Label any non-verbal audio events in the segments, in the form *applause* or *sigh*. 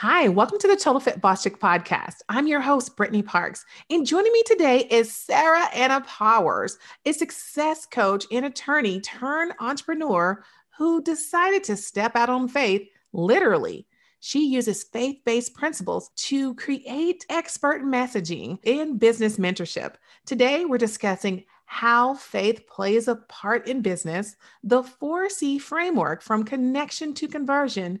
Hi, welcome to the Total Fit Boss Chick podcast. I'm your host, Brittany Parks, and joining me today is Sarah Anna Powers, a success coach and attorney turned entrepreneur who decided to step out on faith, literally. She uses faith based principles to create expert messaging and business mentorship. Today, we're discussing how faith plays a part in business, the 4C framework from connection to conversion,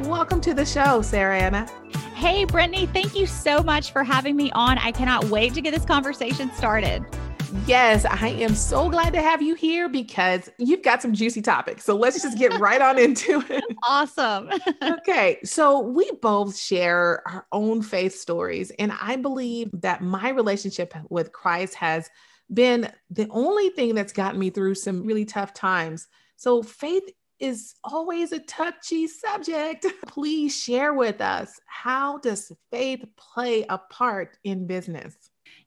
Welcome to the show, Sarah Anna. Hey, Brittany, thank you so much for having me on. I cannot wait to get this conversation started. Yes, I am so glad to have you here because you've got some juicy topics. So let's just get right on into *laughs* it. Awesome. *laughs* okay. So we both share our own faith stories. And I believe that my relationship with Christ has been the only thing that's gotten me through some really tough times. So faith is always a touchy subject. *laughs* Please share with us how does faith play a part in business?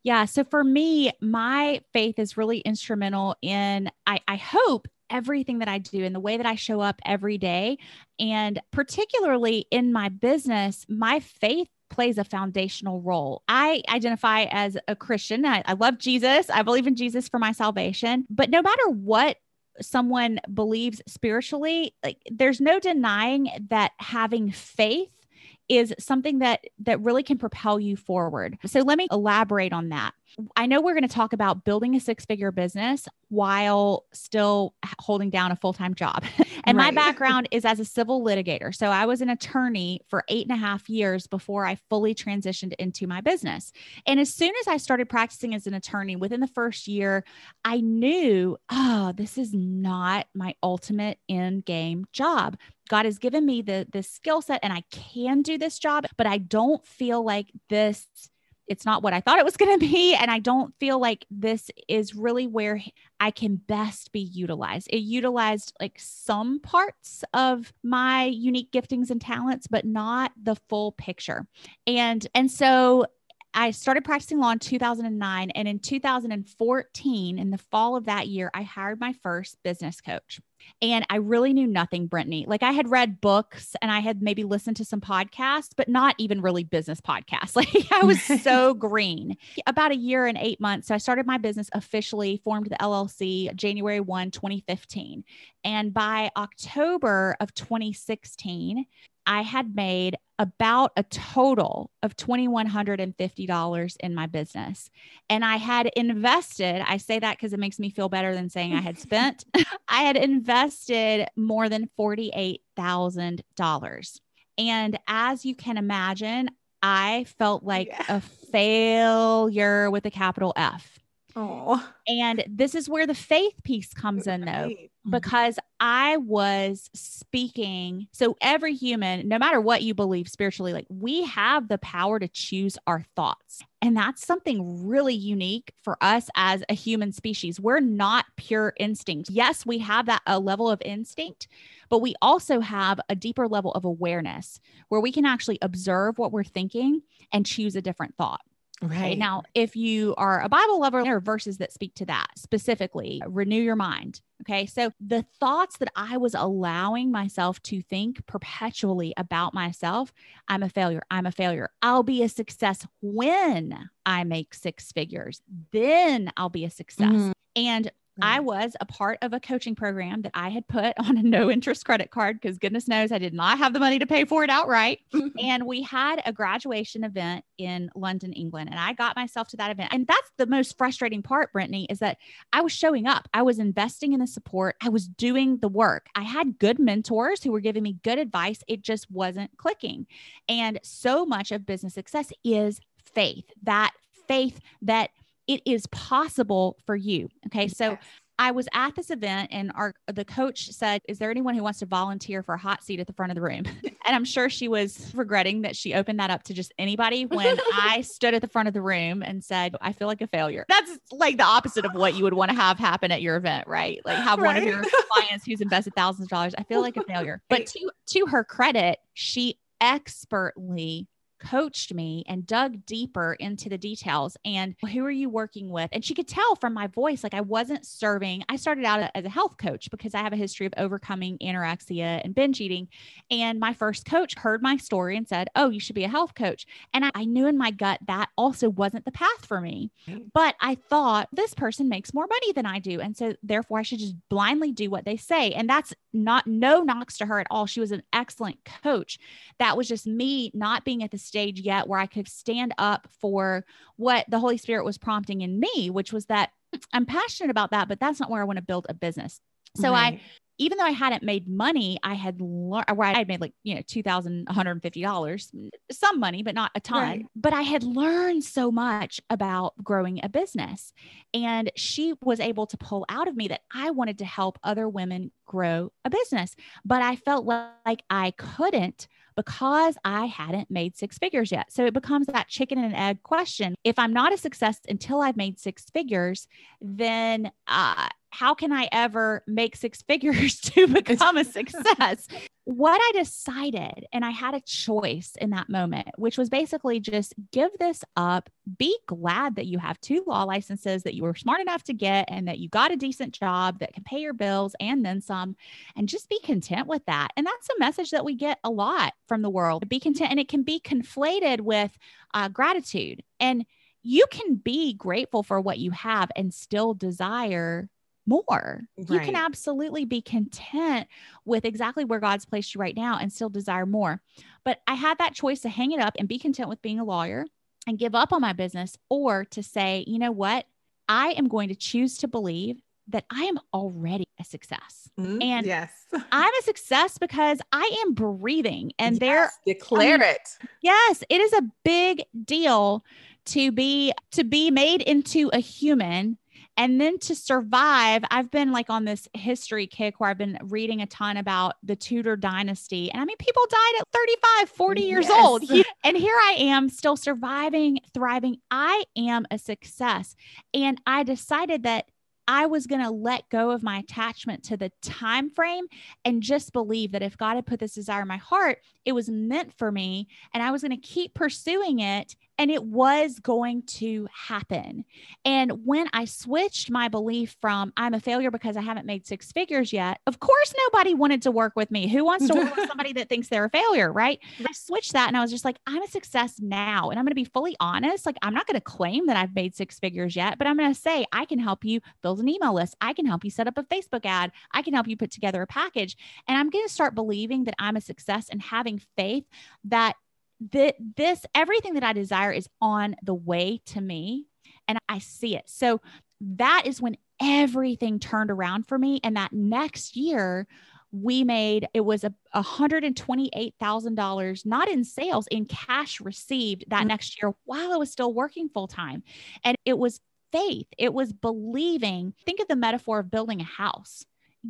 Yeah. So for me, my faith is really instrumental in, I, I hope, everything that I do and the way that I show up every day. And particularly in my business, my faith plays a foundational role. I identify as a Christian. I, I, love Jesus. I believe in Jesus for my salvation. But no matter what someone believes spiritually, like there's no denying that having faith is something that that really can propel you forward. So let me elaborate on that. I know we're going to talk about building a six-figure business while still holding down a full-time job. *laughs* and right. my background is as a civil litigator. So I was an attorney for eight and a half years before I fully transitioned into my business. And as soon as I started practicing as an attorney within the first year, I knew, oh, this is not my ultimate end game job. God has given me the the skill set and I can do this job, but I don't feel like this it's not what I thought it was going *laughs* to be and I don't feel like this is really where I can best be utilized. It utilized like some parts of my unique giftings and talents but not the full picture. And and so I started practicing law in 2009 and in 2014 in the fall of that year I hired my first business coach. And I really knew nothing, Brittany. Like I had read books and I had maybe listened to some podcasts, but not even really business podcasts. *laughs* Like I was so *laughs* green. About a year and eight months. So I started my business officially, formed the LLC January 1, 2015. And by October of 2016, I had made about a total of $2,150 in my business. And I had invested, I say that because it makes me feel better than saying I had *laughs* spent. *laughs* I had invested more than $48,000. And as you can imagine, I felt like yeah. a failure with a capital F. Oh. And this is where the faith piece comes in, though, mm-hmm. because I was speaking. So, every human, no matter what you believe spiritually, like we have the power to choose our thoughts. And that's something really unique for us as a human species. We're not pure instinct. Yes, we have that a level of instinct, but we also have a deeper level of awareness where we can actually observe what we're thinking and choose a different thought. Right. Now, if you are a Bible lover, there are verses that speak to that specifically. Renew your mind. Okay. So the thoughts that I was allowing myself to think perpetually about myself I'm a failure. I'm a failure. I'll be a success when I make six figures. Then I'll be a success. Mm-hmm. And I was a part of a coaching program that I had put *laughs* on a no interest credit card because goodness knows I did not have the money to pay for it outright. *laughs* and we had a graduation event in London, England. And I got myself to that event. And that's the most frustrating part, Brittany, is that I was showing up. I was investing in the support. I was doing the work. I had good mentors who were giving me good advice. It just wasn't clicking. And so much of business success is faith, that faith that it is possible for you. Okay. So yes. I was at this event and our the coach said, "Is there anyone who wants to volunteer for a hot seat at the front of the room?" *laughs* and I'm sure she was regretting that she opened that up to just anybody when *laughs* I stood at the front of the room and said, "I feel like a failure." That's like the opposite of what you would want to have happen at your event, right? Like have right. one of your *laughs* clients who's invested thousands of dollars, "I feel like a failure." But to to her credit, she expertly coached me and dug deeper into the details. And who are you working with? And she could tell from my voice like I wasn't serving. I started out as a health coach because I have a history of overcoming anorexia and binge eating. And my first coach heard my story and said oh you should be a health coach. And I, I knew in my gut that also wasn't the path for me. Mm. but I thought this person makes more money than I do. And so therefore I should just blindly do what they say. And that's not no knocks to her at all. She was an excellent coach. That was just me not being at the stage yet where I could stand up for what the Holy Spirit was prompting in me, which was that *clears throat* I'm passionate about that, but that's not where I want to build a business. So right. I even though I hadn't made money, I had learned where I had made like, you know, $2,150, mm, some money, but not a ton. Right. But I had learned so much about growing a business. And she was able to pull out of me that I wanted to help other women grow a business. But I felt like I couldn't because I hadn't made six figures yet. So it becomes that chicken and egg question. If I'm not a success until I've made six figures, then uh, how can I ever make six *laughs* figures to become a success? *laughs* what I decided, and I had a choice in that moment, which was basically just give this up. Be glad that you have two law licenses that you were smart enough to get and that you got a decent job that can pay your bills and then some, and just be content with that. And that's a message that we get a lot from the world. Be content, and it can be conflated with uh, gratitude. And you can be grateful for what you have and still desire more. Right. You can absolutely be content with exactly where God's placed you right now and still desire more. But I had that choice to hang it up and be content with being a lawyer and give up on my business or to say, you know what? I am going to choose to believe that I am already a success. Mm, and yes, *laughs* I'm a success because I am breathing and yes, there declare mean, it. Yes, it is a big deal to be to be made into a human and then to survive, I've been like on this history kick where I've been reading a ton about the Tudor dynasty. And I mean, people died at 35, 40 years yes. old. *laughs* And here I am still surviving, thriving. I am a success. And I decided that I was going to let go of my attachment to the time frame and just believe that if God had put this desire in my heart, it was meant for me and I was going to keep pursuing it and it was going to happen. And when I switched my belief from I'm a failure because I haven't made six figures yet, of course, nobody wanted to work with me. Who wants to work with *laughs* somebody that thinks they're a failure? Right. I switched that and I was just like, I'm a success now. And I'm going to be fully honest. Like, I'm not going to claim that I've made six figures yet, but I'm going to say, I can help you build an email list. I can help you set up a Facebook ad. I can help you put together a package. And I'm going to start believing that I'm a success and having faith that that this everything that I desire is on the way to me and I see it. So that is when everything turned around for me. And that next year, we made it was a $128,000 not in sales in cash received that mm-hmm. next year while I was still working full time and it was faith it was believing think of the metaphor of building a house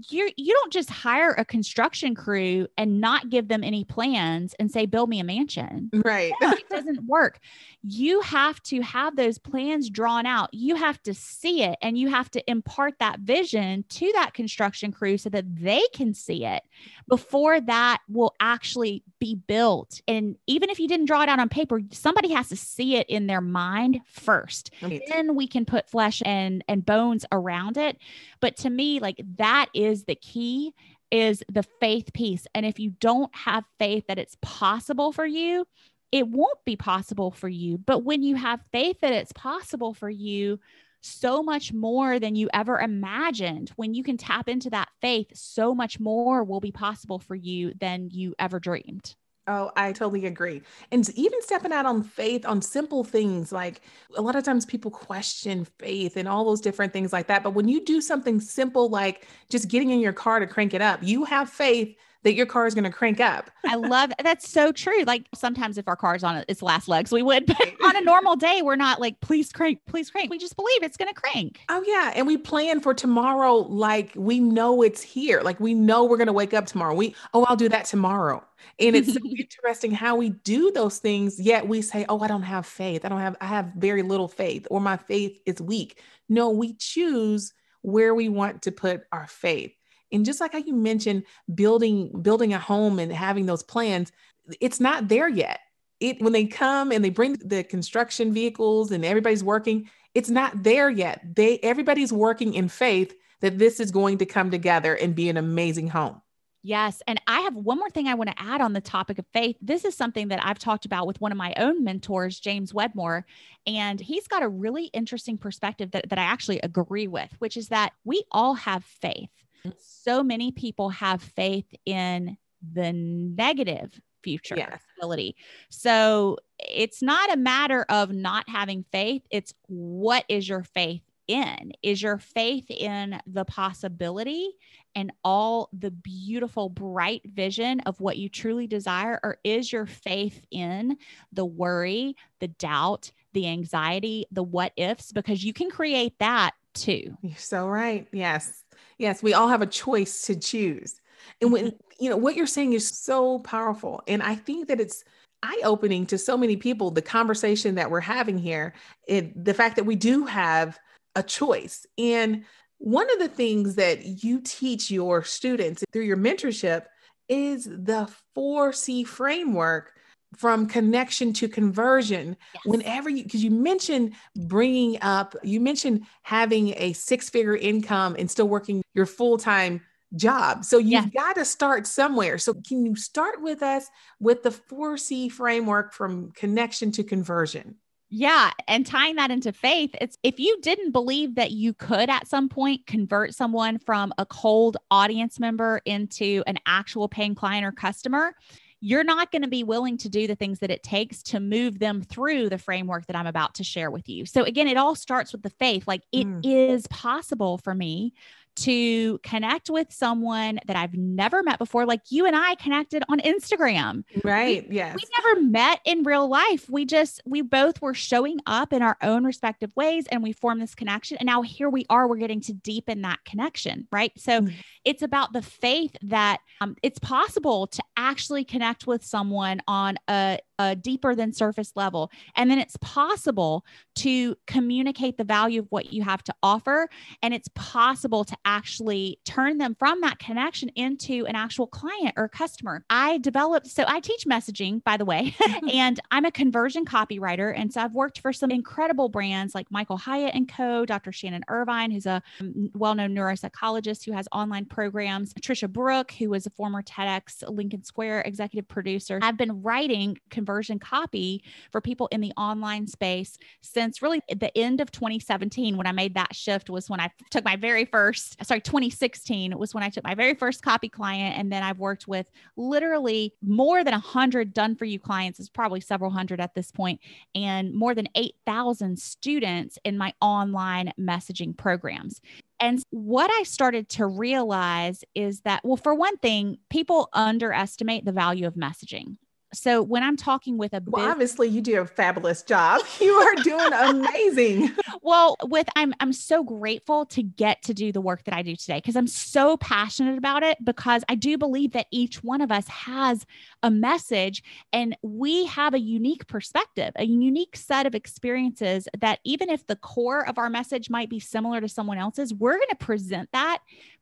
you're you don't just hire a construction crew and not give them any plans and say build me a mansion. *laughs* Right. No, *laughs* it doesn't work. You have to have those plans drawn out. You have to see it and you have to impart that vision to that construction crew so that they can see it before that will actually be built and even if you didn't draw it out on paper somebody has to see it in their mind first right. then we can put flesh and and bones around it but to me like that is the key is the faith piece. And if you don't have faith that it's possible for you, it won't be possible for you. But when you have faith that it's possible for you, so much more than you ever imagined. When you can tap into that faith, so much more will be possible for you than you ever dreamed. Oh, I totally agree. And even stepping out on faith on simple things like a lot of times people question faith and all those different things like that. But when you do something simple like just getting in your car to crank it up, you have faith that your car is going to crank up. I love that's so true. Like sometimes if our car's on its last legs, we would, but *laughs* on a normal day, we're not like, please crank, please crank. We just believe it's going to crank. Oh, yeah. And we plan for tomorrow like we know it's here. Like we know we're going to wake up tomorrow. We, oh, I'll do that tomorrow. And it's so *laughs* interesting how we do those things, yet we say, oh, I don't have faith. I don't have, I have very little faith, or my faith is weak. No, we choose where we want to put our faith and just like how you mentioned building building a home and having those plans it's not there yet it when they come and they bring the construction vehicles and everybody's working it's not there yet they everybody's working in faith that this is going to come together and be an amazing home Yes. And I have one more thing I want to add on the topic of faith. This is something that I've talked about with one of my own mentors, James Wedmore. And he's got a really interesting perspective that, that I actually agree with, which is that we all have faith so many people have faith in the negative future yes. ability. So it's not a matter of not having faith, it's what is your faith in? Is your faith in the possibility and all the beautiful, bright vision of what you truly desire? Or is your faith in the worry, the doubt, the anxiety, the what ifs? Because you can create that too. You're so right. Yes. Yes, we all have a choice to choose. And when, mm-hmm. you know, what you're saying is so powerful. And I think that it's eye opening to so many people, the conversation that we're having here, it, the fact that we do have a choice. And one of the things that you teach your students through your mentorship is the 4C framework from connection to conversion yes. whenever you because you mentioned bringing up you mentioned having a six figure income and still working your full-time job so you've yes. got to start somewhere so can you start with us with the 4c framework from connection to conversion yeah. And tying that into faith, it's if you didn't believe that you could at some point convert someone from a cold audience member into an actual paying client or customer, you're not going to be willing to do the things that it takes to move them through the framework that I'm about to share with you. So, again, it all starts with the faith. Like, it mm. is possible for me to connect with someone that I've never met before. Like you and I connected on Instagram. Right. We, yes. We never met in real life. We just, we both were showing up in our own respective ways and we formed this connection. And now here we are, we're getting to deepen that connection. Right. So mm-hmm. it's about the faith that um, it's possible to actually connect with someone on a, a deeper than surface level. And then it's possible to communicate the value of what you have to offer. And it's possible to actually turn them from that connection into an actual client or customer. I developed, so I teach messaging, by the way, *laughs* mm-hmm. and I'm a conversion copywriter. And so I've worked for some incredible brands like Michael Hyatt and Co., Dr. Shannon Irvine, who's a well known neuropsychologist who has online programs, Tricia Brouk, who was a former TEDx Lincoln Square executive producer. I've been writing conversion copy for people in the online space since really the end of 2017 when I made that shift was when I took my very first sorry 2016 was when I took my very first copy client. And then I've worked with literally more than 100 done for you clients. It's probably several hundred at this point and more than 8,000 students in my online messaging programs. And what I started to realize is that, well, for one thing, people underestimate the value of messaging so when I'm talking with a well, obviously you do a fabulous job. *laughs* You are doing amazing. *laughs* well, with I'm I'm so grateful to get to do the work that I do today because I'm so passionate about it because I do believe that each one of us has a message and we have a unique perspective, a unique set of experiences that even if the core of our message might be similar to someone else's, we're going to present that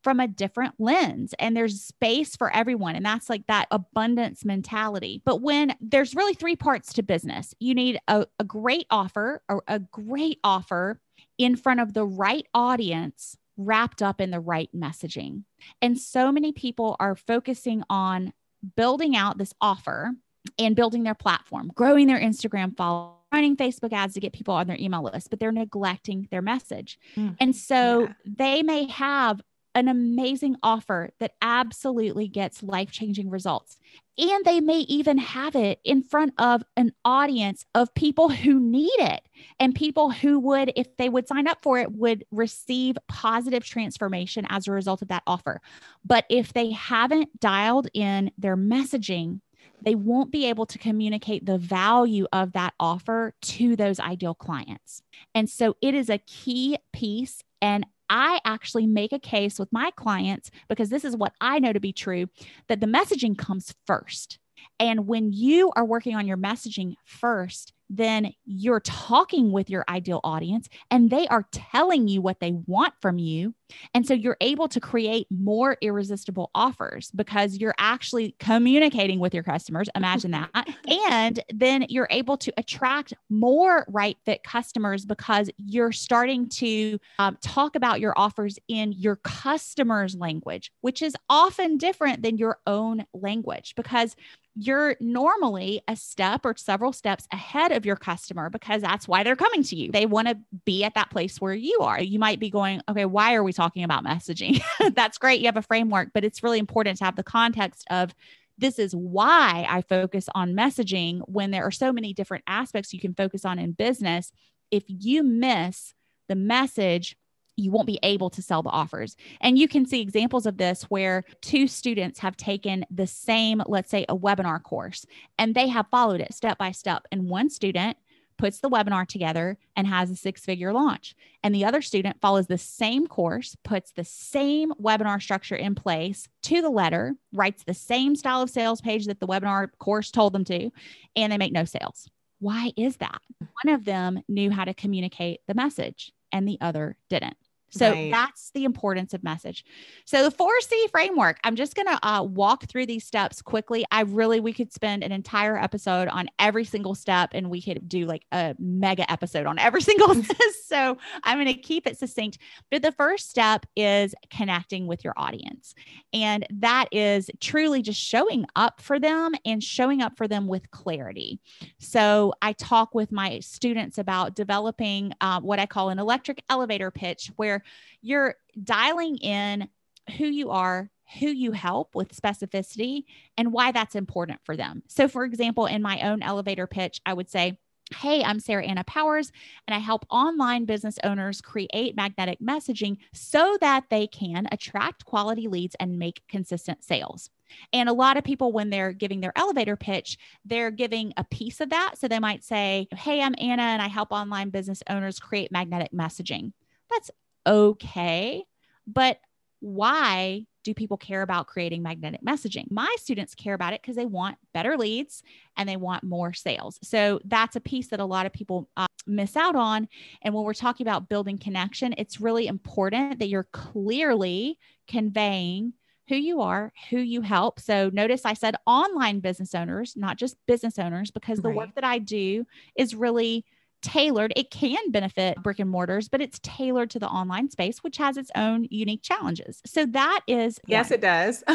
from a different lens and there's space for everyone and that's like that abundance mentality. But when there's really three parts to business, you need a, a great offer or a great offer in front of the right audience wrapped up in the right messaging. And so many people are focusing on building out this offer and building their platform, growing their Instagram followers running Facebook ads to get people on their email list, but they're neglecting their message. Mm. And so yeah. they may have an amazing offer that absolutely gets life changing results. And they may even have it in front of an audience of people who need it and people who would, if they would sign up for it, would receive positive transformation as a result of that offer. But if they haven't dialed in their messaging, they won't be able to communicate the value of that offer to those ideal clients. And so it is a key piece. And I actually make a case with my clients because this is what I know to be true that the messaging comes first. And when you are working on your messaging first, then you're talking with your ideal audience and they are telling you what they want from you. And so you're able to create more irresistible offers because you're actually communicating with your customers. Imagine *laughs* that. and then you're able to attract more right fit customers because you're starting to um, talk about your offers in your customer's language, which is often different than your own language because you're normally a step or several steps ahead of your customer because that's why they're coming to you. They want to be at that place where you are. You might be going, okay, why are we talking about messaging? *laughs* that's great. You have a framework, but it's really important to have the context of this is why I focus on messaging when there are so many different aspects you can focus on in business. If you miss the message, you won't be able to sell the offers. And you can see examples of this where two students have taken the same, let's say, a webinar course, and they have followed it step by step. And one student puts the webinar together and has a six figure launch. And the other student follows the same course, puts the same webinar structure in place to the letter, writes the same style of sales page that the webinar course told them to, and they make no sales. Why is that? Mm. One of them knew how to communicate the message and the other didn't. So right. that's the importance of message. So the 4C framework, I'm just going to uh, walk through these steps quickly. I really, we could spend an entire episode on every single step and we could do like a mega episode on every *laughs* single. *laughs* *laughs* so I'm going to keep it succinct. But the first step is connecting with your audience. And that is truly just showing up for them and showing up for them with clarity. So I talk with my students about developing uh, what I call an electric elevator pitch where you're dialing in who you are, who you help with specificity, and why that's important for them. So, for example, in my own elevator pitch, I would say, Hey, I'm Sarah Anna Powers, and I help online business owners create magnetic messaging so that they can attract quality leads and make consistent sales. And a lot of people, when they're giving their elevator pitch, they're giving a piece of that. So they might say, Hey, I'm Anna, and I help online business owners create magnetic messaging. That's okay. But why do people care about creating magnetic messaging? My students care about it because they want better leads and they want more sales. So that's a piece that a lot of people uh, miss out on. And when we're talking about building connection, it's really important that you're clearly conveying who you are, who you help. So notice I said online business owners, not just business owners, because the right. work that I do is really tailored. It can benefit brick and mortars, but it's tailored to the online space, which has its own unique challenges. So that is yes, one. it does. *laughs*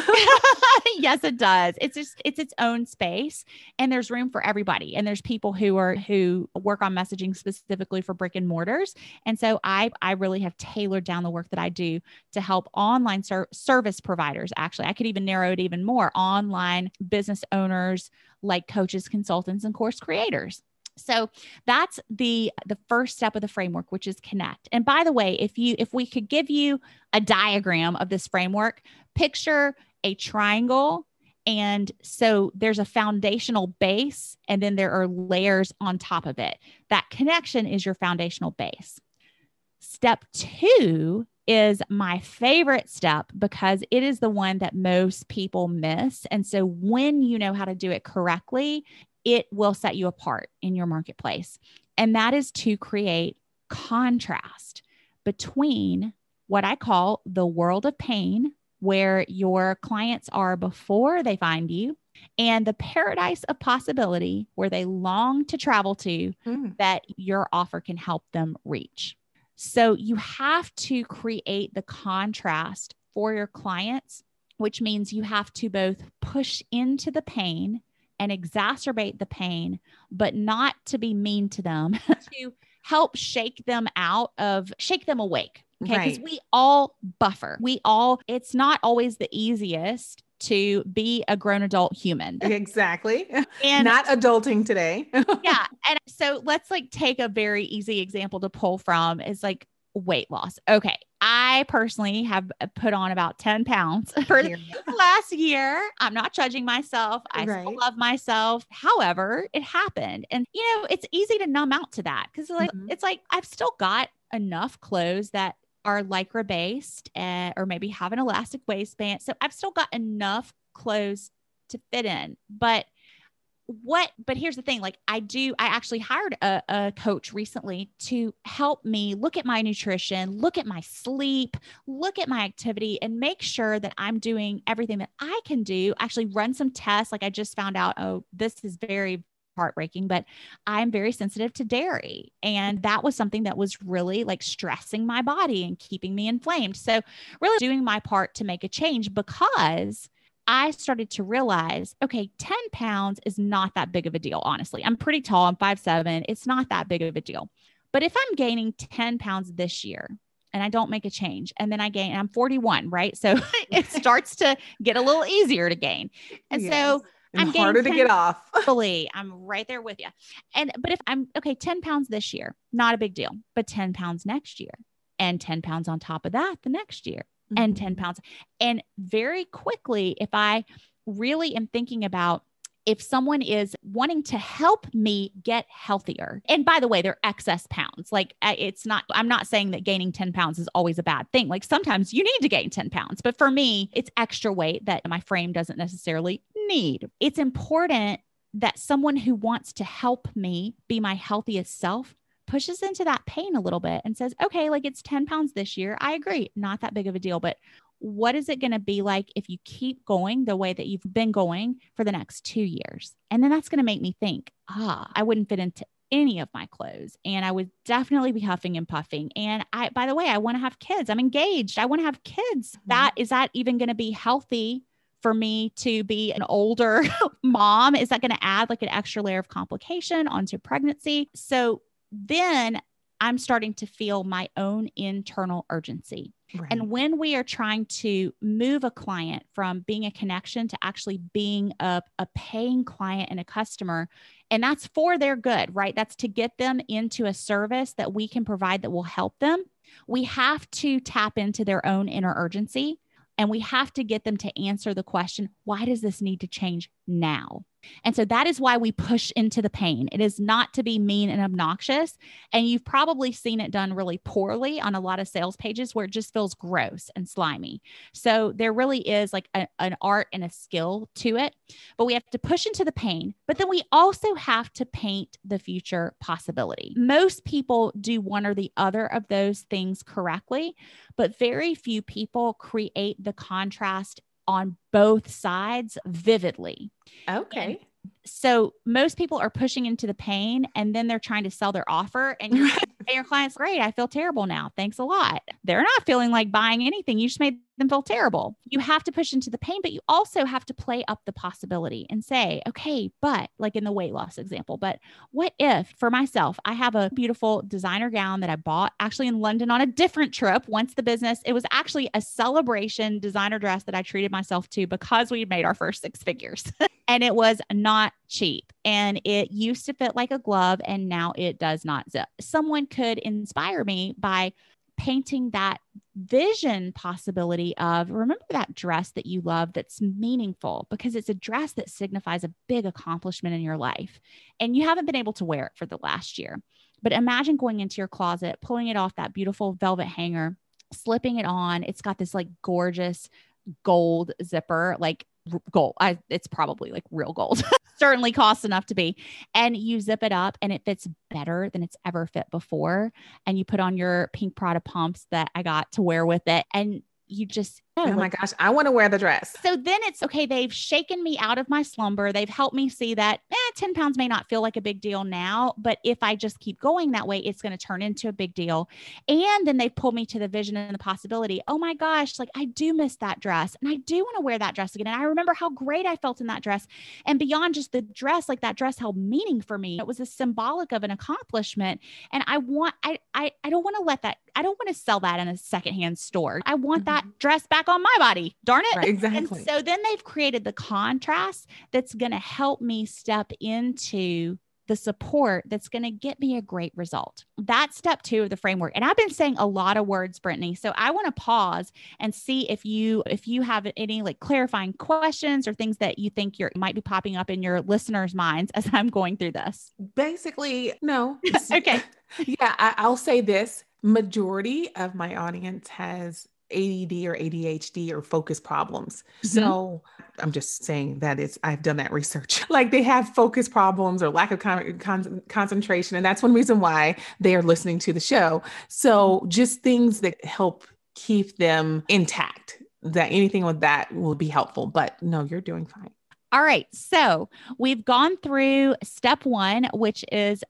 *laughs* yes, it does. It's just it's its own space, and there's room for everybody. And there's people who are who work on messaging specifically for brick and mortars. And so I I really have tailored down the work that I do to help online ser- service providers. Actually, I could even narrow it even more: online business owners like coaches, consultants, and course creators. So that's the the first step of the framework which is connect. And by the way, if you if we could give you a diagram of this framework, picture a triangle and so there's a foundational base and then there are layers on top of it. That connection is your foundational base. Step 2 is my favorite step because it is the one that most people miss. And so when you know how to do it correctly, it will set you apart in your marketplace. And that is to create contrast between what I call the world of pain, where your clients are before they find you, and the paradise of possibility where they long to travel to mm. that your offer can help them reach. So you have to create the contrast for your clients, which means you have to both push into the pain and exacerbate the pain, but not to be mean to them, *laughs* to help shake them out of, shake them awake. Okay. Because right. we all buffer. We all, it's not always the easiest to be a grown adult human. *laughs* Exactly. And not adulting today. *laughs* yeah. And so let's like take a very easy example to pull from is like weight loss. Okay. I personally have put on about 10 pounds *laughs* for last year. I'm not judging myself. I right. still love myself. However, it happened. And you know, it's easy to numb out to that because like mm-hmm. it's like I've still got enough clothes that are lycra based uh, or maybe have an elastic waistband. So I've still got enough clothes to fit in. But what, but here's the thing like, I do, I actually hired a, a coach recently to help me look at my nutrition, look at my sleep, look at my activity, and make sure that I'm doing everything that I can do. Actually, run some tests. Like I just found out, oh, this is very heartbreaking, but I'm very sensitive to dairy. And that was something that was really like stressing my body and keeping me inflamed. So, really doing my part to make a change because I started to realize okay, 10 pounds is not that big of a deal, honestly. I'm pretty tall, I'm five seven. It's not that big of a deal. But if I'm gaining 10 pounds this year, and I don't make a change. And then I gain, I'm 41, right? So *laughs* it *laughs* starts to get a little easier to gain. And yes. so and I'm harder to get off. *laughs* fully, I'm right there with you. And but if I'm okay, 10 pounds this year, not a big deal, but 10 pounds next year, and 10 pounds on top of that the next year, mm-hmm. and 10 pounds. And very quickly, if I really am thinking about if someone is wanting to help me get healthier. And by the way, they're excess pounds. Like it's not, I'm not saying that gaining 10 pounds is always a bad thing. Like sometimes you need to gain 10 pounds, but for me, it's extra weight that my frame doesn't necessarily need. It's important that someone who wants to help me be my healthiest self pushes into that pain a little bit and says, okay, like it's 10 pounds this year. I agree, not that big of a deal, but what is it going to be like if you keep going the way that you've been going for the next two years? And then that's going to make me think, ah, I wouldn't fit into any of my clothes and I would definitely be huffing and puffing. And I, by the way, I want to have kids. I'm engaged. I want to have kids. Mm-hmm. That is that even going to be healthy for me to be an older *laughs* mom? Is that going to add like an extra layer of complication onto pregnancy? So then I'm starting to feel my own internal urgency. Right. And when we are trying to move a client from being a connection to actually being a, a paying client and a customer, and that's for their good, right? That's to get them into a service that we can provide that will help them. We have to tap into their own inner urgency and we have to get them to answer the question why does this need to change now? And so that is why we push into the pain. It is not to be mean and obnoxious. And you've probably seen it done really poorly on a lot of sales pages where it just feels gross and slimy. So there really is like a, an art and a skill to it. But we have to push into the pain. But then we also have to paint the future possibility. Most people do one or the other of those things correctly, but very few people create the contrast on both sides vividly. Okay. And so most people are pushing into the pain and then they're trying to sell their offer and, *laughs* and your client's great. I feel terrible now. Thanks a lot. They're not feeling like buying anything. You just made them feel terrible. You have to push into the pain, but you also have to play up the possibility and say, okay, but like in the weight loss example, but what if for myself, I have a beautiful designer gown that I bought actually in London on a different trip once the business, it was actually a celebration designer dress that I treated myself to because we made our first six figures *laughs* and it was not cheap and it used to fit like a glove and now it does not zip. Someone could inspire me by painting that vision possibility of remember that dress that you love that's meaningful because it's a dress that signifies a big accomplishment in your life and you haven't been able to wear it for the last year. But imagine going into your closet, pulling it off that beautiful velvet hanger, slipping it on. It's got this like gorgeous gold zipper, like gold. I, it's probably like real gold. *laughs* Certainly costs enough to be. And you zip it up and it fits better than it's ever fit before. And you put on your pink Prada pumps that I got to wear with it. And you just Oh my gosh, I want to wear the dress. So then it's okay. They've shaken me out of my slumber. They've helped me see that eh, 10 pounds may not feel like a big deal now, but if I just keep going that way, it's going to turn into a big deal. And then they pulled me to the vision and the possibility. Oh my gosh, like I do miss that dress and I do want to wear that dress again. And I remember how great I felt in that dress. And beyond just the dress, like that dress held meaning for me. It was a symbolic of an accomplishment. And I want, I, I, I don't want to let that, I don't want to sell that in a secondhand store. I want mm-hmm. that dress back on my body. Darn it. Right, exactly. And so then they've created the contrast that's going to help me step into the support that's going to get me a great result. That's step two of the framework. And I've been saying a lot of words, Brittany. So I want to pause and see if you if you have any like clarifying questions or things that you think you're might be popping up in your listeners' minds as I'm going through this. Basically, no. *laughs* okay. *laughs* Yeah, I, I'll say this. Majority of my audience has ADD or ADHD or focus problems. Mm-hmm. So I'm just saying that it's, I've done that research. *laughs* like they have focus problems or lack of con- con- concentration. And that's one reason why they are listening to the show. So just things that help keep them intact, that anything with that will be helpful. But no, you're doing fine. All right. So we've gone through step one, which is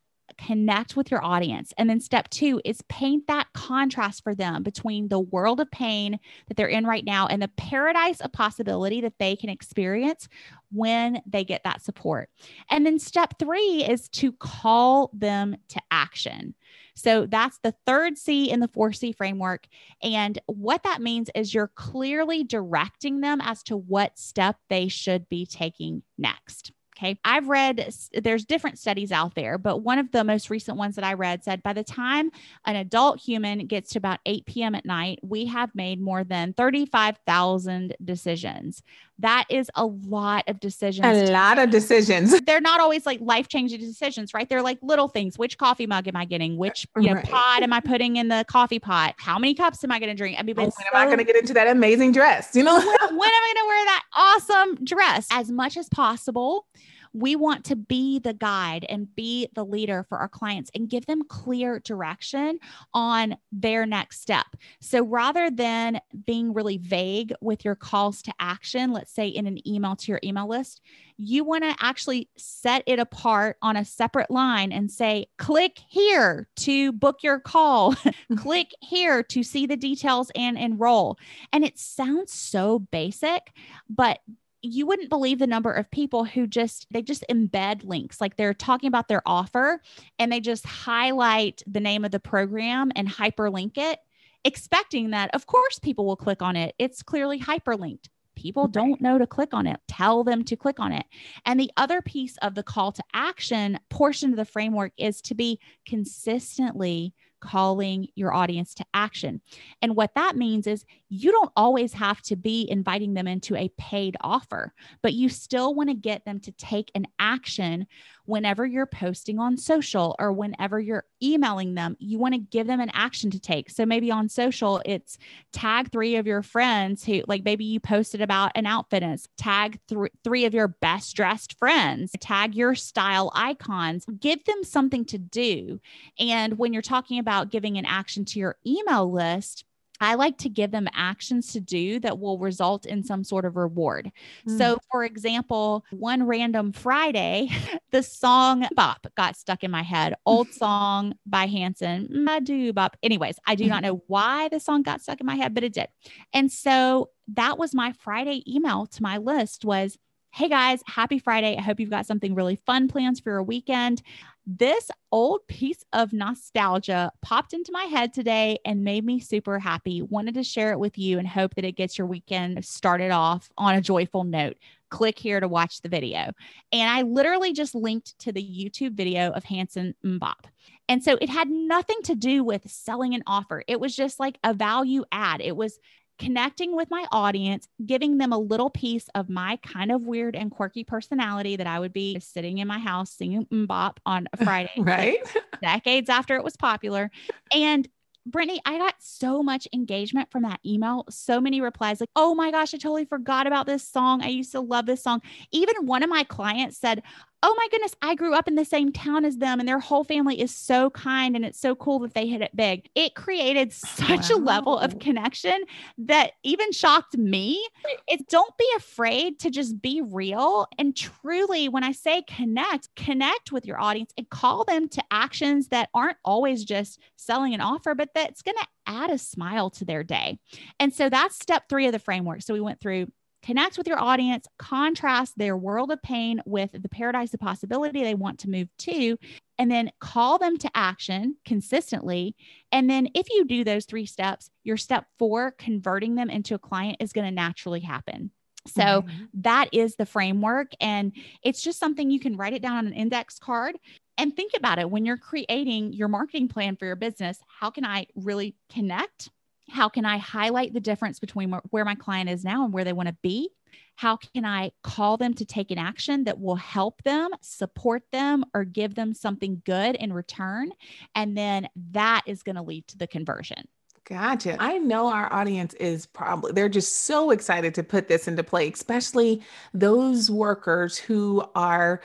connect with your audience. And then step two is paint that contrast for them between the world of pain that they're in right now and the paradise of possibility that they can experience when they get that support. And then step three is to call them to action. So that's the third C in the 4C framework. And what that means is you're clearly directing them as to what step they should be taking next. Okay. I've read, there's different studies out there, but one of the most recent ones that I read said by the time an adult human gets to about 8 p.m. at night, we have made more than 35,000 decisions. That is a lot of decisions. A lot of decisions. *laughs* They're not always like life changing decisions, right? They're like little things. Which coffee mug am I getting? Which uh, you know, right. pot am I putting in the coffee pot? How many cups am I going to drink? I mean, oh, when so, am I going to get into that amazing dress? You know, when, *laughs* when am I going to wear that awesome dress? As much as possible we want to be the guide and be the leader for our clients and give them clear direction on their next step. So rather than being really vague with your calls to action, let's say in an email to your email list, you want to actually set it apart on a separate line and say, click here to book your call, *laughs* click *laughs* here to see the details and enroll. And it sounds so basic, but you wouldn't believe the number of people who just they just embed links like they're talking about their offer and they just highlight the name of the program and hyperlink it expecting that of course people will click on it. It's clearly hyperlinked. People don't know to click on it. Tell them to click on it. And the other piece of the call to action portion of the framework is to be consistently calling your audience to action. And what that means is you don't always have to be inviting them into a paid offer, but you still want to get them to take an action whenever you're posting on social or whenever you're emailing them. You want to give them an action to take. So maybe on social, it's tag three of your friends who, like, maybe you posted about an outfit and tag th- three of your best dressed friends, tag your style icons, give them something to do. And when you're talking about giving an action to your email list, I like to give them actions to do that will result in some sort of reward. Mm. So, for example, one random Friday, *laughs* the song Bop got stuck in my head. *laughs* Old song by Hanson, I do bop. Anyways, I do not know why the song got stuck in my head, but it did. And so that was my Friday email to my list was, Hey guys, happy Friday. I hope you've got something really fun plans for your weekend. This old piece of nostalgia popped into my head today and made me super happy. Wanted to share it with you and hope that it gets your weekend started off on a joyful note. Click here to watch the video. And I literally just linked to the YouTube video of Hanson MMMBop. And so it had nothing to do with selling an offer. It was just like a value add. It was connecting with my audience, giving them a little piece of my kind of weird and quirky personality that I would be sitting in my house singing bop on a Friday, *laughs* right? decades after it was popular. And Brittany, I got so much engagement from that email. So many replies like, oh my gosh, I totally forgot about this song. I used to love this song. Even one of my clients said, oh my goodness, I grew up in the same town as them and their whole family is so kind and it's so cool that they hit it big. It created oh, such wow. a level of connection that even shocked me. It don't be afraid to just be real and truly when I say connect, connect with your audience and call them to actions that aren't always just selling an offer, but that's going to add a smile to their day. And so that's step 3 of the framework. So we went through Connect with your audience, contrast their world of pain with the paradise of possibility they want to move to, and then call them to action consistently. And then, if you do those three steps, your step four, converting them into a client, is going to naturally happen. So mm-hmm. that is the framework. And it's just something you can write it down on an index card and think about it when you're creating your marketing plan for your business. How can I really connect how can I highlight the difference between where my client is now and where they want to be? How can I call them to take an action that will help them, support them, or give them something good in return? And then that is going to lead to the conversion. Gotcha. I know our audience is probably, they're just so excited to put this into play, especially those workers who are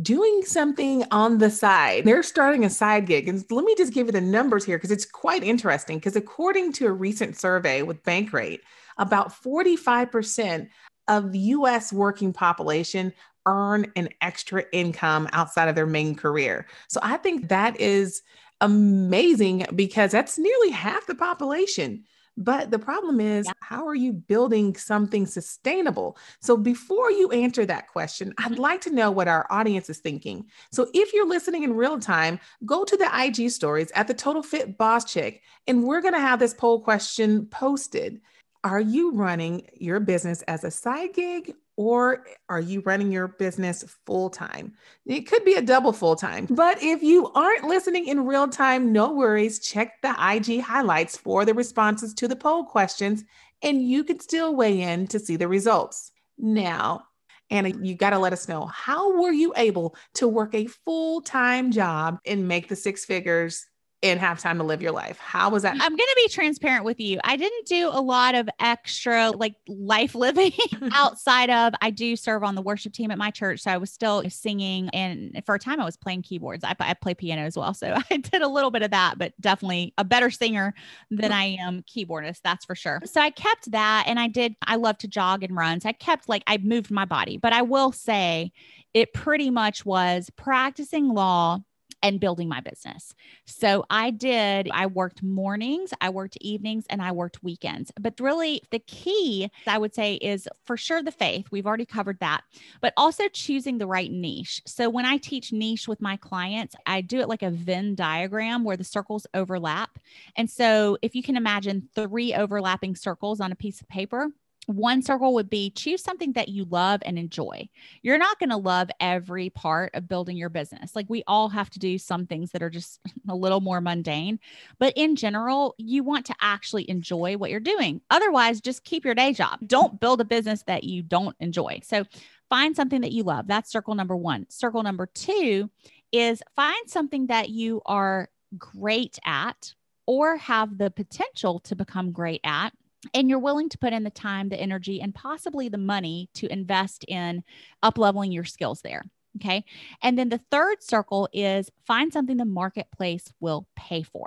doing something on the side. They're starting a side gig. And let me just give you the numbers here because it's quite interesting. Because according to a recent survey with Bankrate, about 45% of the US working population earn an extra income outside of their main career. So I think that is amazing because that's nearly half the population. But the problem is, yeah. how are you building something sustainable? So, before you answer that question, I'd mm-hmm. like to know what our audience is thinking. So, if you're listening in real time, go to the IG stories at the Total Fit Boss Chick, and we're going to have this poll question posted. Are you running your business as a side gig or are you running your business full time? It could be a double full time. But if you aren't listening in real time, no worries. Check the IG highlights for the responses to the poll questions, and you can still weigh in to see the results. Now, Anna, you got to let us know how were you able to work a full time job and make the six figures and have time to live your life. How was that? I'm going to be transparent with you. I didn't do a lot of extra like life living *laughs* outside of I do serve on the worship team at my church. So I was still singing. And for a time, I was playing keyboards. I, I play piano as well. So *laughs* I did a little bit of that, but definitely a better singer than I am keyboardist. That's for sure. So I kept that. And I did, I love to jog and run. So I kept like, I moved my body. But I will say, it pretty much was practicing law and building my business. So I did, I worked mornings, I worked evenings, and I worked weekends. But really, the key I would say is for sure the faith. We've already covered that, but also choosing the right niche. So when I teach niche with my clients, I do it like a Venn diagram where the circles overlap. And so if you can imagine three overlapping circles on a piece of paper, one circle would be choose something that you love and enjoy. You're not going to love every part of building your business. Like we all have to do some things that are just *laughs* a little more mundane, but in general, you want to actually enjoy what you're doing. Otherwise, just keep your day job. Don't build a business that you don't enjoy. So find something that you love. That's circle number 1. Circle number 2 is find something that you are great at or have the potential to become great at and you're willing to put in the time, the energy, and possibly the money to invest in up leveling your skills there. Okay. And then the third circle is find something the marketplace will pay for.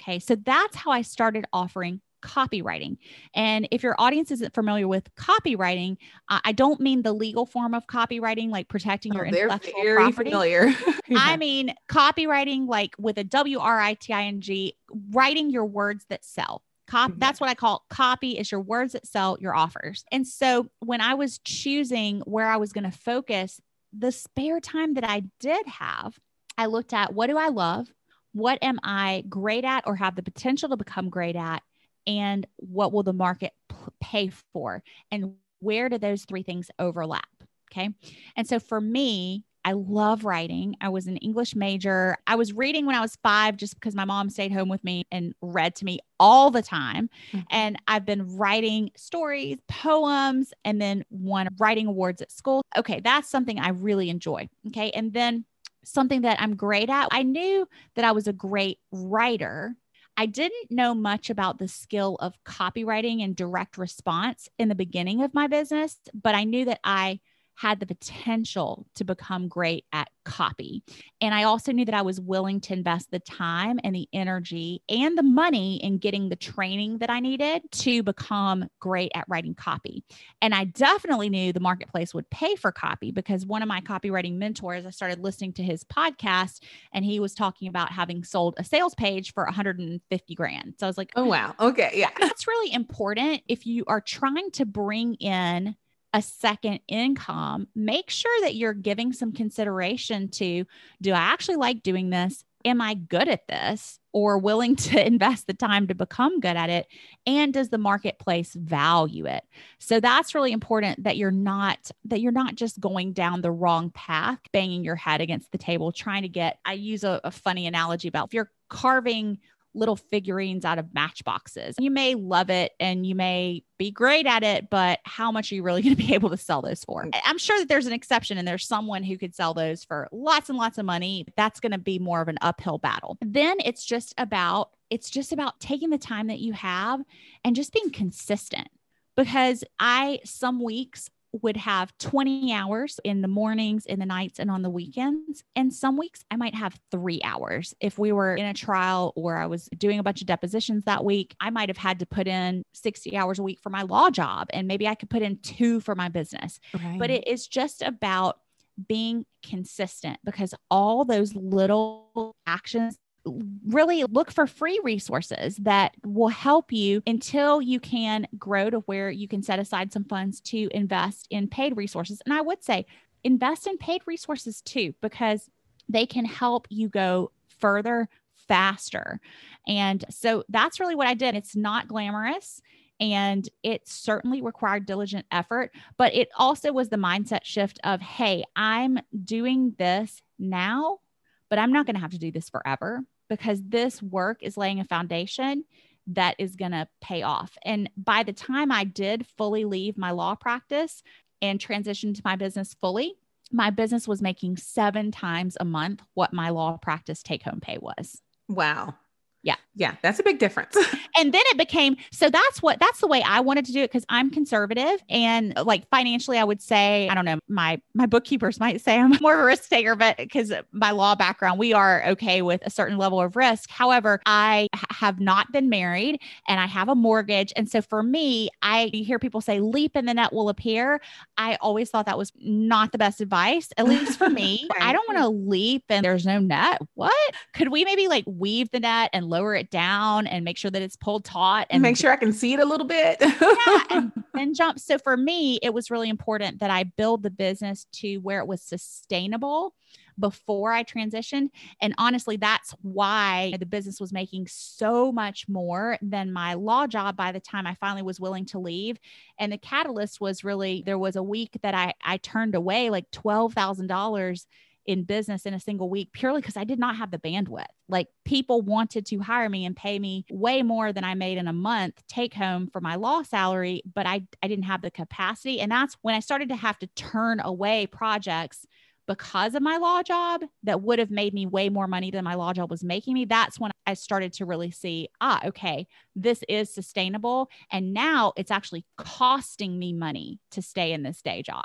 Okay. So that's how I started offering copywriting. And if your audience isn't familiar with copywriting, I don't mean the legal form of copywriting, like protecting oh, your oh, intellectual very property. Familiar. *laughs* yeah. I mean copywriting, like with a W R I T I N G, writing your words that sell. Cop, mm-hmm. that's what I call copy is your words that sell your offers. And so when I was choosing where I was going to focus, the spare time that I did have, I looked at what do I love? What am I great at or have the potential to become great at? And what will the market p- pay for? And where do those three things overlap? Okay. And so for me, I love writing. I was an English major. I was reading when I was five just because my mom stayed home with me and read to me all the time. Mm-hmm. And I've been writing stories, poems, and then won writing awards at school. Okay, that's something I really enjoy. Okay. And then something that I'm great at. I knew that I was a great writer. I didn't know much about the skill of copywriting and direct response in the beginning of my business, but I knew that I had the potential to become great at copy. And I also knew that I was willing to invest the time and the energy and the money in getting the training that I needed to become great at writing copy. And I definitely knew the marketplace would pay for copy because one of my copywriting mentors, I started listening to his podcast and he was talking about having sold a sales page for 150 grand. So I was like, oh, wow. Okay. Yeah. That's really important if you are trying to bring in a second income, make sure that you're giving some consideration to do I actually like doing this? Am I good at this or willing *laughs* to invest the time to become good at it? And does the marketplace value it? So that's really important that you're not that you're not just going down the wrong path, banging your head against the table, trying to get. I use a, a funny analogy about if you're carving little figurines out of matchboxes. You may love it and you may be great at it, but how much are you really *laughs* going to be able to sell those for? I'm sure that there's an exception and there's someone who could sell those for lots and lots of money. That's going to be more of an uphill battle. Then it's just about it's just about taking the time that you have and just being consistent because I some weeks would have 20 hours in the mornings, in the nights, and on the weekends. And some weeks I might have three hours. If we were in a trial or I was doing a bunch of depositions that week, I might have had to put in 60 hours a week for my law job. And maybe I could put in two for my business. Right. But it is just about being consistent because all those little actions really look for free resources that will help you until you can grow to where you can set aside some funds to invest in paid resources. And I would say invest in paid resources too, because they can help you go further faster. And so that's really what I did. It's not glamorous and it certainly required diligent effort, but it also was the mindset shift of, hey, I'm doing this now, but I'm not going to have to do this forever because this work is laying a foundation that is going to pay off. And by the time I did fully leave my law practice and transition to my business fully, my business was making seven times a month what my law practice take home pay was. Wow. Yeah. Yeah. That's a big difference. *laughs* and then it became so that's what that's the way I wanted to do it because I'm conservative and like financially, I would say, I don't know, my my bookkeepers might say I'm *laughs* more of a risk taker, but because my law background, we are okay with a certain level of risk. However, I have not been married and I have a mortgage. And so for me, I hear people say leap and the net will appear. I always thought that was not the best advice, at least for *laughs* me. right. I don't want to leap and there's no net. What? Could we maybe like weave the net and lower it down and make sure that it's pulled taut and make sure I can see it a little bit. yeah, *laughs* and, and jump. So for me, it was really important that I build the business to where it was sustainable before I transitioned. And honestly, that's why the business was making so much more than my law job by the time I finally was willing to leave. And the catalyst was really there was a week that I, I turned away like $12,000 in business in a single week purely because I did not have the bandwidth. Like people wanted to hire me and pay me way more than I made in a month take home for my law salary, but I, I didn't have the capacity. And that's when I started to have to turn away projects because of my law job that would have made me way more money than my law job was making me. That's when I started to really see, ah, okay, this is sustainable. And now it's actually costing me money to stay in this day job.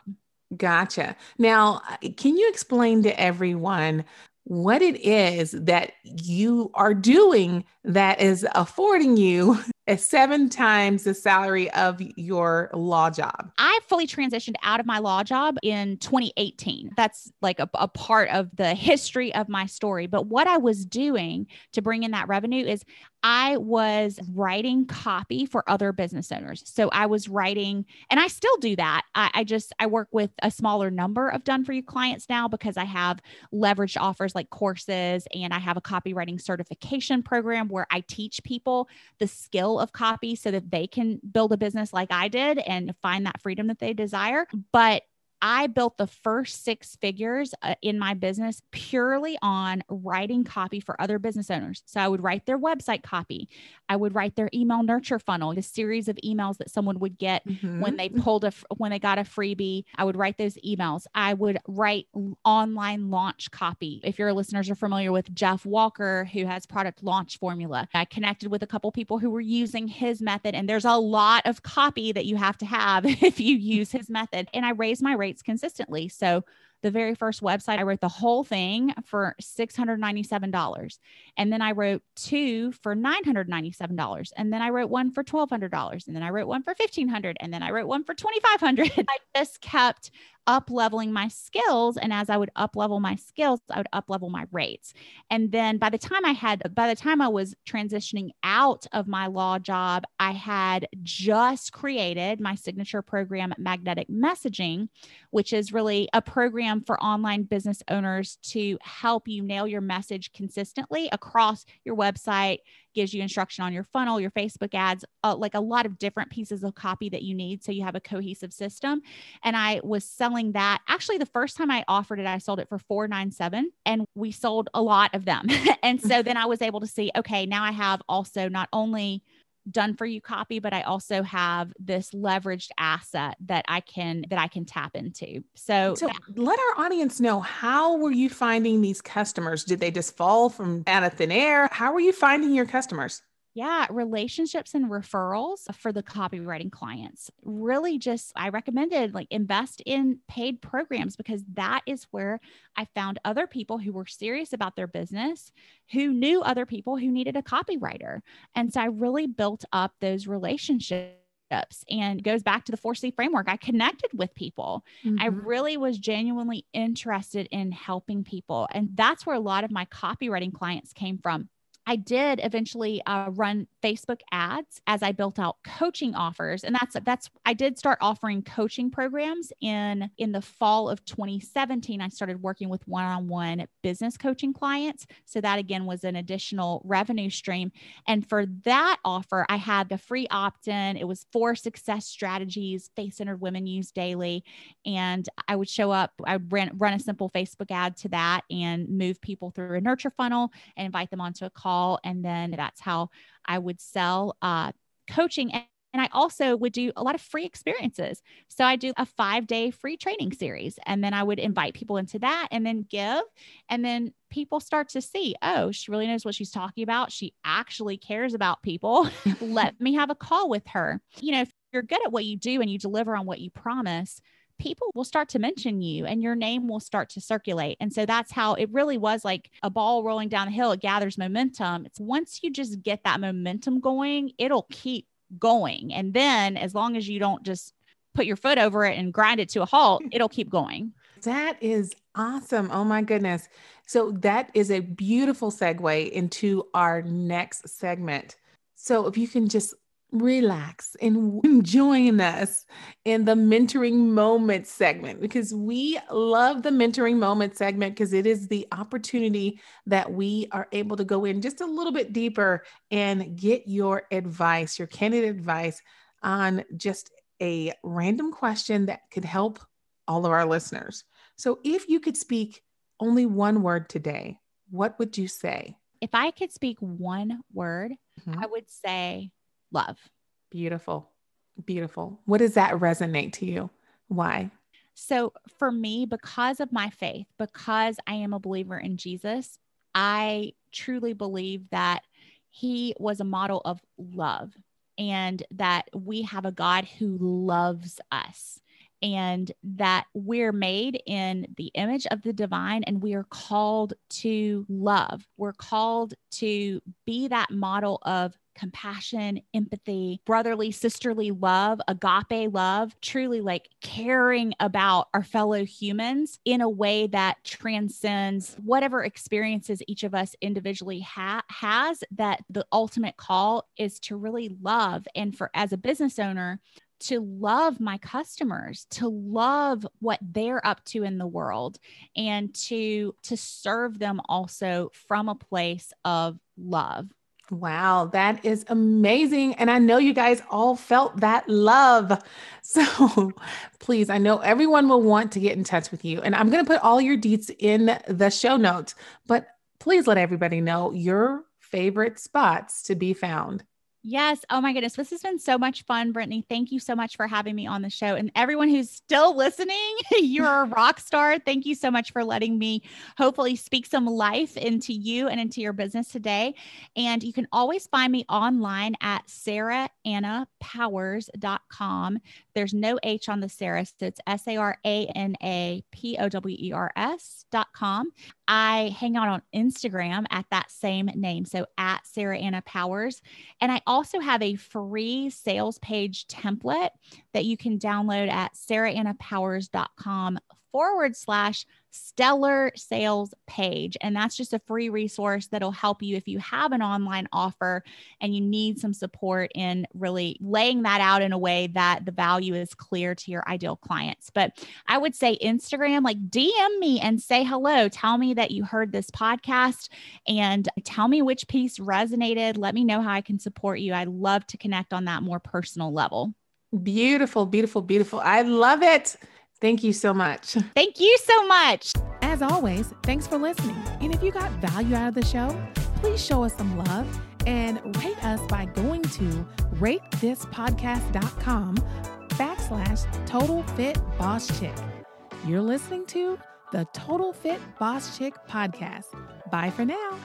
Gotcha. Now, can you explain to everyone what it is that you are doing that is affording you *laughs* seven times the salary of your law job. I fully transitioned out of my law job in 2018. That's like a, a, part of the history of my story. But what I was doing to bring in that revenue is I was writing copy for other business owners. So I was writing, and I still do that. I, I just I work with a smaller number of done for you clients now because I have leveraged offers like courses and I have a copywriting certification program where I teach people the skill of copy so that they can build a business like I did and find that freedom that they desire. But I built the first six figures uh, in my business purely on writing copy for other business owners. So I would write their website copy. I would write their email nurture funnel, the series of emails that someone would get mm-hmm. when they pulled a when they got a freebie. I would write those emails. I would write online launch copy. If your listeners are familiar with Jeff Walker, who has product launch formula, I connected with a couple people who were using his method, and there's a lot of copy that you have to have *laughs* if you use his method. And I raised my rates consistently. So the very first website, I wrote the whole thing for $697. And then I wrote two for $997. And then I wrote one for $1,200. And then I wrote one for 1,500. And then I wrote one for 2,500. *laughs* I just kept up leveling my skills. And as I would up level my skills, I would up level my rates. And then by the time I had, by the time I was transitioning out of my law job, I had just created my signature program, Magnetic Messaging, which is really a program for online business owners to help you nail your message consistently across your website, gives you instruction on your funnel, your Facebook ads, uh, like a lot of different pieces of copy that you need so you have a cohesive system. And I was selling that. Actually, the first time I offered it, I sold it for 497 and we sold a lot of them. *laughs* and so then I was able to see, okay, now I have also not only done for you copy but i also have this leveraged asset that i can that i can tap into. So, so let our audience know how were you finding these customers? Did they just fall from out of thin air? How were you finding your customers yeah, relationships and referrals for the copywriting clients. Really just I recommended like invest in paid programs because that is where I found other people who were serious about their business, who knew other people who needed a copywriter. And so I really built up those relationships and goes back to the 4C framework. I connected with people. Mm-hmm. I really was genuinely interested in helping people. And that's where a lot of my copywriting clients came from. I did eventually uh, run Facebook ads as I built out coaching offers, and that's that's I did start offering coaching programs in in the fall of 2017. I started working with one-on-one business coaching clients, so that again was an additional revenue stream. And for that offer, I had the free opt-in. It was four success strategies face-centered women use daily, and I would show up. I ran run a simple Facebook ad to that and move people through a nurture funnel and invite them onto a call call. And then that's how I would sell uh, coaching. And and I also would do a lot of free experiences. So I do a five day free training series, and then I would invite people into that and then give. And then people start to see, oh, she really knows what she's talking about. She actually cares about people. *laughs* Let me have a call with her. You know, if you're good at what you do and you deliver on what you promise, people will start to mention you and your name will start to circulate. And so that's how it really was like a ball rolling down the hill. It gathers momentum. It's once you just get that momentum going, it'll keep going. And then as long as you don't just put your foot over it and grind it to a halt, *laughs* it'll keep going. That is awesome. Oh my goodness. So that is a beautiful segue into our next segment. So if you can just relax and *laughs* join us in the mentoring moment segment because we love the mentoring moment segment because it is the opportunity that we are able to go in just a little bit deeper and get your advice, your candid advice on just a random question that could help all of our listeners. So if you could speak only one word today, what would you say? If I could speak one word, mm-hmm. I would say love. Beautiful. Beautiful. What does that resonate to you? Why? So, for me, because of my faith, because I am a believer in Jesus, I truly believe that he was a model of love and that we have a God who loves us and that we're made in the image of the divine and we are called to love. We're called to be that model of compassion, empathy, brotherly, sisterly love, agape love, truly like caring about our fellow humans in a way that transcends whatever experiences each of us individually ha- has. That the ultimate call is to really love. And for as a business owner, to love my customers to love what they're up to in the world and to to serve them also from a place of love Wow, that is amazing. And I know you guys all felt that love. *laughs* So please, I know everyone will want to get in touch with you. And I'm going to put all your deets in the show notes, but please let everybody know your favorite spots to be found. Yes. Oh my goodness. This has been so much fun, Brittany. Thank you so much for having me on the show. And everyone who's still listening, *laughs* you're a rock star. Thank you so much for letting me hopefully speak some life into you and into your business today. And you can always find me online at saraannapowers.com. There's no H on the Sara, so it's S A R A N A P O W E R S dot com. I hang out on Instagram at that same name. So at Sara Anna Powers. And I also have a free sales page template that you can download at saraannapowers.com forward slash stellar sales page. And that's just a free resource that'll help you if you have an online offer and you need some support in really laying that out in a way that the value is clear to your ideal clients. But I would say Instagram, like DM me and say hello. Tell me that you heard this podcast and tell me which piece resonated. Let me know how I can support you. I love to connect on that more personal level. Beautiful, beautiful, beautiful. I love it. Thank you so much. *laughs* Thank you so much. As always, thanks for listening. And if you got value out of the show, please show us some love and rate us by going to ratethispodcast.com backslash total fit boss chick. You're listening to the Total Fit Boss Chick podcast. Bye for now.